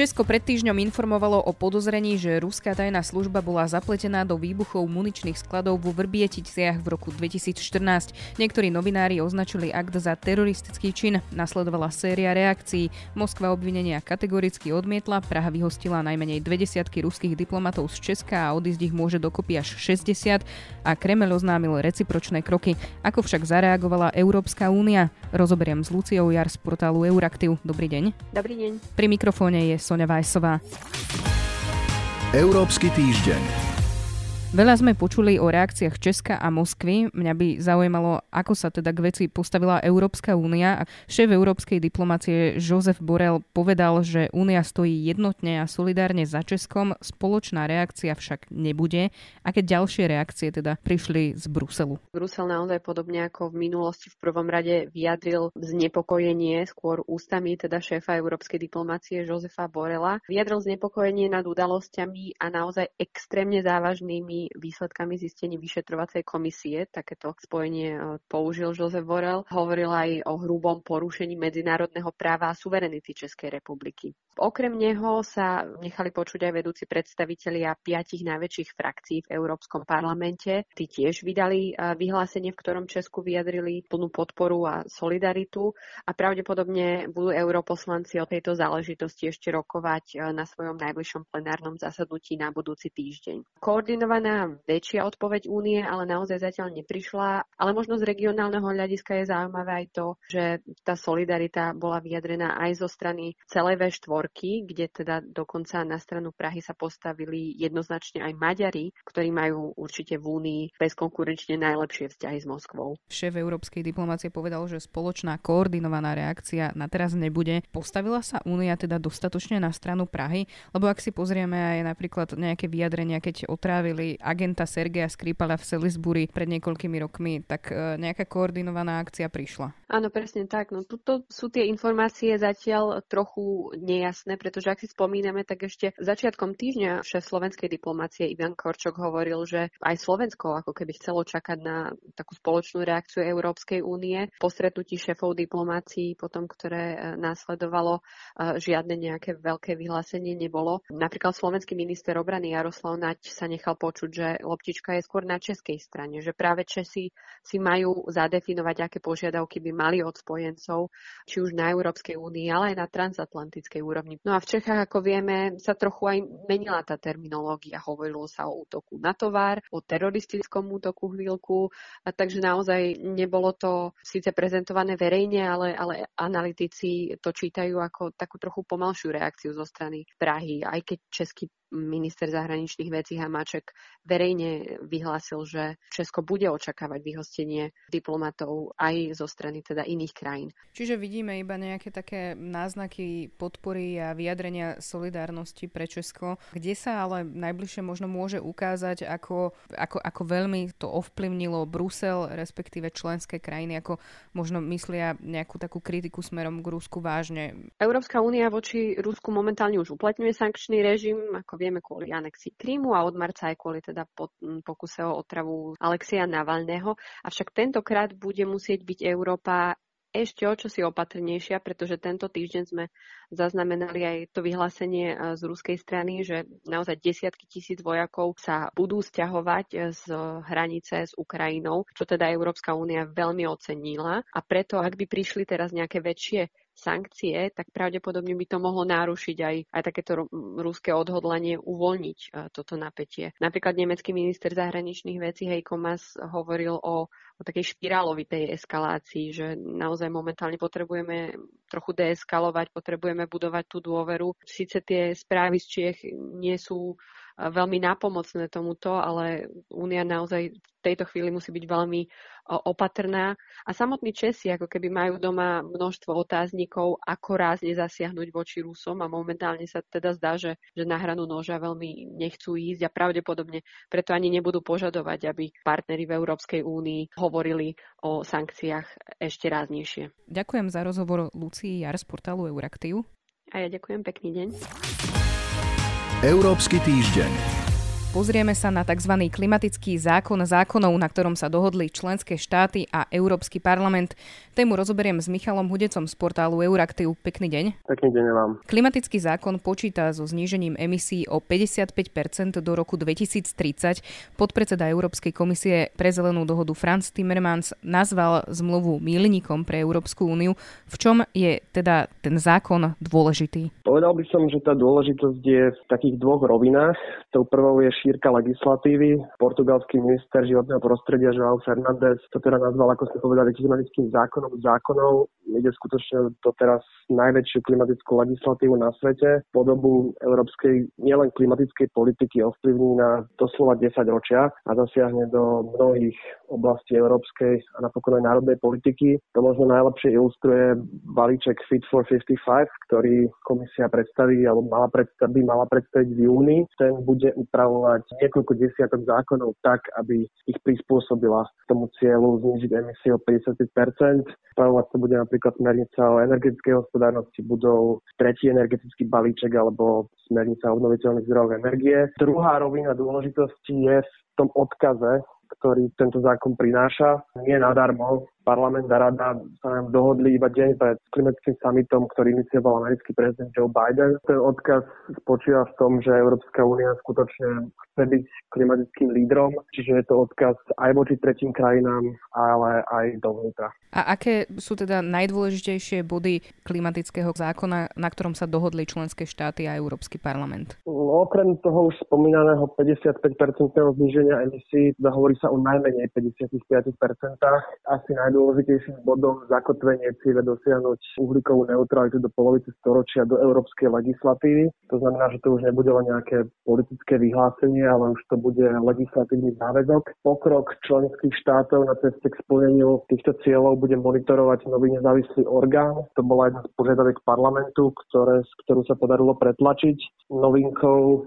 Česko pred týždňom informovalo o podozrení, že ruská tajná služba bola zapletená do výbuchov muničných skladov vo Vrbieticiach v roku 2014. Niektorí novinári označili akt za teroristický čin. Nasledovala séria reakcií. Moskva obvinenia kategoricky odmietla, Praha vyhostila najmenej dve desiatky ruských diplomatov z Česka a odísť ich môže dokopy až 60 a Kreml oznámil recipročné kroky. Ako však zareagovala Európska únia? Rozoberiem s Luciou Jar z portálu Euraktiv. Dobrý deň. Dobrý deň. Pri mikrofóne je Sonja Vajsová. Európsky týždeň. Veľa sme počuli o reakciách Česka a Moskvy. Mňa by zaujímalo, ako sa teda k veci postavila Európska únia. Šéf európskej diplomácie Josef Borel povedal, že únia stojí jednotne a solidárne za Českom. Spoločná reakcia však nebude. Aké ďalšie reakcie teda prišli z Bruselu? Brusel naozaj podobne ako v minulosti v prvom rade vyjadril znepokojenie skôr ústami teda šéfa európskej diplomácie Josefa Borela. Vyjadril znepokojenie nad udalosťami a naozaj extrémne závažnými výsledkami zistení vyšetrovacej komisie. Takéto spojenie e, použil Josef Borel. Hovoril aj o hrubom porušení medzinárodného práva a suverenity Českej republiky. Okrem neho sa nechali počuť aj vedúci predstavitelia piatich najväčších frakcií v Európskom parlamente. Tí tiež vydali e, vyhlásenie, v ktorom Česku vyjadrili plnú podporu a solidaritu a pravdepodobne budú europoslanci o tejto záležitosti ešte rokovať e, na svojom najbližšom plenárnom zasadnutí na budúci týždeň. Koordinovaná väčšia odpoveď únie, ale naozaj zatiaľ neprišla. Ale možno z regionálneho hľadiska je zaujímavé aj to, že tá solidarita bola vyjadrená aj zo strany celej V4, kde teda dokonca na stranu Prahy sa postavili jednoznačne aj Maďari, ktorí majú určite v únii bezkonkurenčne najlepšie vzťahy s Moskvou. Šéf európskej diplomácie povedal, že spoločná koordinovaná reakcia na teraz nebude. Postavila sa únia teda dostatočne na stranu Prahy? Lebo ak si pozrieme aj napríklad nejaké vyjadrenia, keď otrávili agenta Sergeja Skripala v Salisbury pred niekoľkými rokmi, tak e, nejaká koordinovaná akcia prišla. Áno, presne tak. No tuto sú tie informácie zatiaľ trochu nejasné, pretože ak si spomíname, tak ešte začiatkom týždňa šéf slovenskej diplomácie Ivan Korčok hovoril, že aj Slovensko ako keby chcelo čakať na takú spoločnú reakciu Európskej únie. Po stretnutí šéfov diplomácií, potom ktoré e, následovalo, e, žiadne nejaké veľké vyhlásenie nebolo. Napríklad slovenský minister obrany Jaroslav Naď sa nechal počuť, že loptička je skôr na českej strane, že práve Česi si majú zadefinovať, aké požiadavky by mali od spojencov, či už na Európskej únii, ale aj na transatlantickej úrovni. No a v Čechách, ako vieme, sa trochu aj menila tá terminológia. Hovorilo sa o útoku na tovar, o teroristickom útoku chvíľku, a takže naozaj nebolo to síce prezentované verejne, ale, ale analytici to čítajú ako takú trochu pomalšiu reakciu zo strany Prahy, aj keď český minister zahraničných vecí Hamáček verejne vyhlásil, že Česko bude očakávať vyhostenie diplomatov aj zo strany teda iných krajín. Čiže vidíme iba nejaké také náznaky podpory a vyjadrenia solidárnosti pre Česko, kde sa ale najbližšie možno môže ukázať, ako, ako, ako veľmi to ovplyvnilo Brusel, respektíve členské krajiny, ako možno myslia nejakú takú kritiku smerom k Rusku vážne. Európska únia voči Rusku momentálne už uplatňuje sankčný režim, ako vieme kvôli anexii Krímu a od marca aj kvôli teda pokuse o otravu Alexia Navalného. Avšak tentokrát bude musieť byť Európa ešte o čosi opatrnejšia, pretože tento týždeň sme zaznamenali aj to vyhlásenie e, z ruskej strany, že naozaj desiatky tisíc vojakov sa budú stiahovať z hranice s Ukrajinou, čo teda Európska únia veľmi ocenila. A preto, ak by prišli teraz nejaké väčšie sankcie, tak pravdepodobne by to mohlo narušiť aj, aj takéto ruské odhodlanie uvoľniť uh, toto napätie. Napríklad nemecký minister zahraničných vecí Heiko Maas hovoril o, o takej špirálovitej eskalácii, že naozaj momentálne potrebujeme trochu deeskalovať, potrebujeme budovať tú dôveru. Sice tie správy z Čiech nie sú veľmi nápomocné tomuto, ale Únia naozaj v tejto chvíli musí byť veľmi opatrná. A samotní Česi ako keby majú doma množstvo otáznikov, ako rázne zasiahnuť voči Rusom a momentálne sa teda zdá, že, že na hranu noža veľmi nechcú ísť a pravdepodobne preto ani nebudú požadovať, aby partneri v Európskej únii hovorili o sankciách ešte ráznejšie. Ďakujem za rozhovor Lucii Jar z portálu Euraktiv. A ja ďakujem, pekný deň. Európsky týždeň. Pozrieme sa na tzv. klimatický zákon zákonov, na ktorom sa dohodli členské štáty a Európsky parlament. Tému rozoberiem s Michalom Hudecom z portálu Euraktiv. Pekný deň. Pekný deň vám. Klimatický zákon počíta so znížením emisí o 55% do roku 2030. Podpredseda Európskej komisie pre zelenú dohodu Franz Timmermans nazval zmluvu mílnikom pre Európsku úniu. V čom je teda ten zákon dôležitý? Povedal by som, že tá dôležitosť je v takých dvoch rovinách. Tou prvou je šírka legislatívy. Portugalský minister životného prostredia João Fernández to teda nazval, ako ste povedali, klimatickým zákonom zákonov. Ide skutočne to teraz najväčšiu klimatickú legislatívu na svete. Podobu európskej nielen klimatickej politiky ovplyvní na doslova 10 ročia a zasiahne do mnohých oblastí európskej a napokon aj národnej politiky. To možno najlepšie ilustruje balíček Fit for 55, ktorý komisia predstaví alebo mala predstaviť, mala predstaviť v júni. Ten bude upravovať revidovať niekoľko desiatok zákonov tak, aby ich prispôsobila tomu cieľu znižiť emisie o 55% Spravovať to bude napríklad smernica o energetickej hospodárnosti budov, tretí energetický balíček alebo smernica obnoviteľných zdrojoch energie. Druhá rovina dôležitosti je v tom odkaze, ktorý tento zákon prináša. Nie nadarmo parlament a rada sa nám dohodli iba deň pred klimatickým summitom, ktorý inicioval americký prezident Joe Biden. Ten odkaz spočíva v tom, že Európska únia skutočne chce byť klimatickým lídrom, čiže je to odkaz aj voči tretím krajinám, ale aj dovnútra. A aké sú teda najdôležitejšie body klimatického zákona, na ktorom sa dohodli členské štáty a Európsky parlament? No, okrem toho už spomínaného 55-percentného zníženia emisí, zahovorí sa o najmenej 55%. Asi naj najdôležitejším bodom zakotvenie cieľe dosiahnuť uhlíkovú neutralitu do polovice storočia do európskej legislatívy. To znamená, že to už nebude len nejaké politické vyhlásenie, ale už to bude legislatívny záväzok. Pokrok členských štátov na ceste k splneniu týchto cieľov bude monitorovať nový nezávislý orgán. To bola jedna z požiadaviek parlamentu, ktoré, ktorú sa podarilo pretlačiť. Novinkou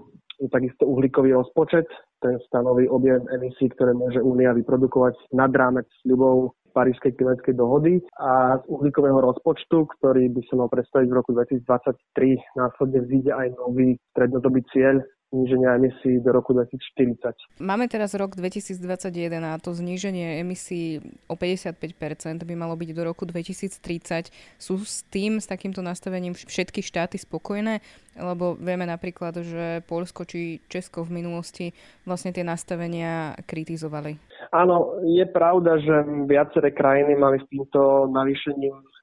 takisto uhlíkový rozpočet, ten stanoví objem emisí, ktoré môže Únia vyprodukovať nad rámec ľubov Parížskej klimatickej dohody a z uhlíkového rozpočtu, ktorý by sa mal predstaviť v roku 2023, následne vyjde aj nový strednodobý cieľ zníženia emisí do roku 2040. Máme teraz rok 2021 a to zníženie emisí o 55% by malo byť do roku 2030. Sú s tým, s takýmto nastavením všetky štáty spokojné? Lebo vieme napríklad, že Polsko či Česko v minulosti vlastne tie nastavenia kritizovali. Áno, je pravda, že viaceré krajiny mali s týmto navýšením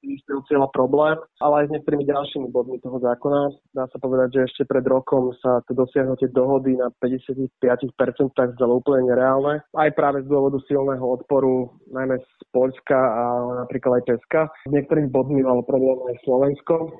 cieľa problém, ale aj s niektorými ďalšími bodmi toho zákona. Dá sa povedať, že ešte pred rokom sa to dosiahnutie dohody na 55% zdalo úplne nereálne. Aj práve z dôvodu silného odporu najmä z Poľska a napríklad aj Česka. S niektorými bodmi malo problém aj Slovensko.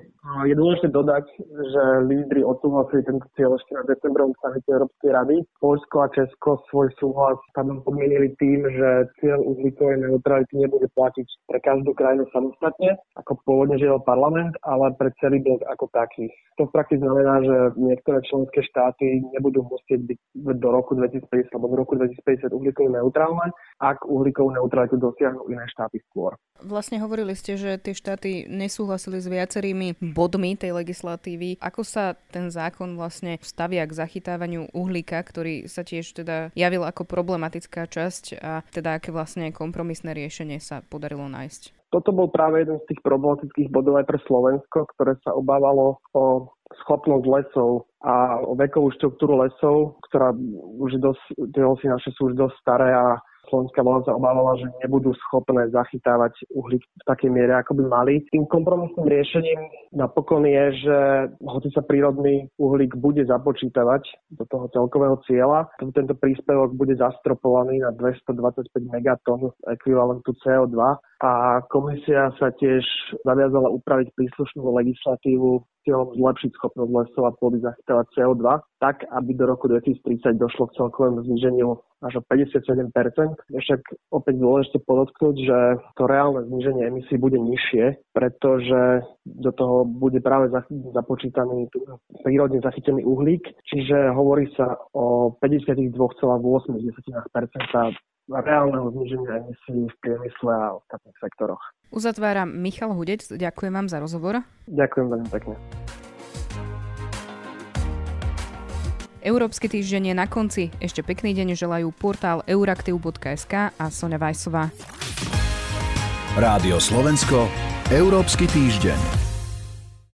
Je dôležité dodať, že lídry odsúhlasili tento cieľ ešte na decembrovom samite Európskej rady. Poľsko a Česko svoj súhlas tam podmienili tým, že cieľ uhlíkovej neutrality nebude platiť pre každú krajinu samostatne, ako pôvodne žiadal parlament, ale pre celý blok ako taký. To v praxi znamená, že niektoré členské štáty nebudú musieť byť do roku 2050 alebo do roku 2050 uhlíkovo neutrálne, ak uhlíkovú neutralitu dosiahnu iné štáty skôr. Vlastne hovorili ste, že tie štáty nesúhlasili s viacerými bodmi tej legislatívy. Ako sa ten zákon vlastne stavia k zachytávaniu uhlíka, ktorý sa tiež teda javil ako problematická časť a teda aké vlastne kompromisné riešenie sa podarilo nájsť? Toto bol práve jeden z tých problematických bodov aj pre Slovensko, ktoré sa obávalo o schopnosť lesov a o vekovú štruktúru lesov, ktorá už dosť, tie lesy naše sú už dosť staré a slovenská vláda sa obávala, že nebudú schopné zachytávať uhlík v takej miere, ako by mali. Tým kompromisným riešením napokon je, že hoci sa prírodný uhlík bude započítavať do toho celkového cieľa, tento príspevok bude zastropovaný na 225 megatón ekvivalentu CO2 a komisia sa tiež zaviazala upraviť príslušnú legislatívu cieľom zlepšiť schopnosť lesov a pôdy zachytávať CO2, tak aby do roku 2030 došlo k celkovému zníženiu až o 57%. Však opäť dôležité podotknúť, že to reálne zníženie emisí bude nižšie, pretože do toho bude práve započítaný prírodne zachytený uhlík, čiže hovorí sa o 52,8% reálneho zniženia emisí v priemysle a ostatných sektoroch. Uzatváram Michal Hudec, ďakujem vám za rozhovor. Ďakujem veľmi pekne. Európsky týždeň je na konci. Ešte pekný deň želajú portál euraktiv.sk a Sonja Vajsová. Rádio Slovensko, Európsky týždeň.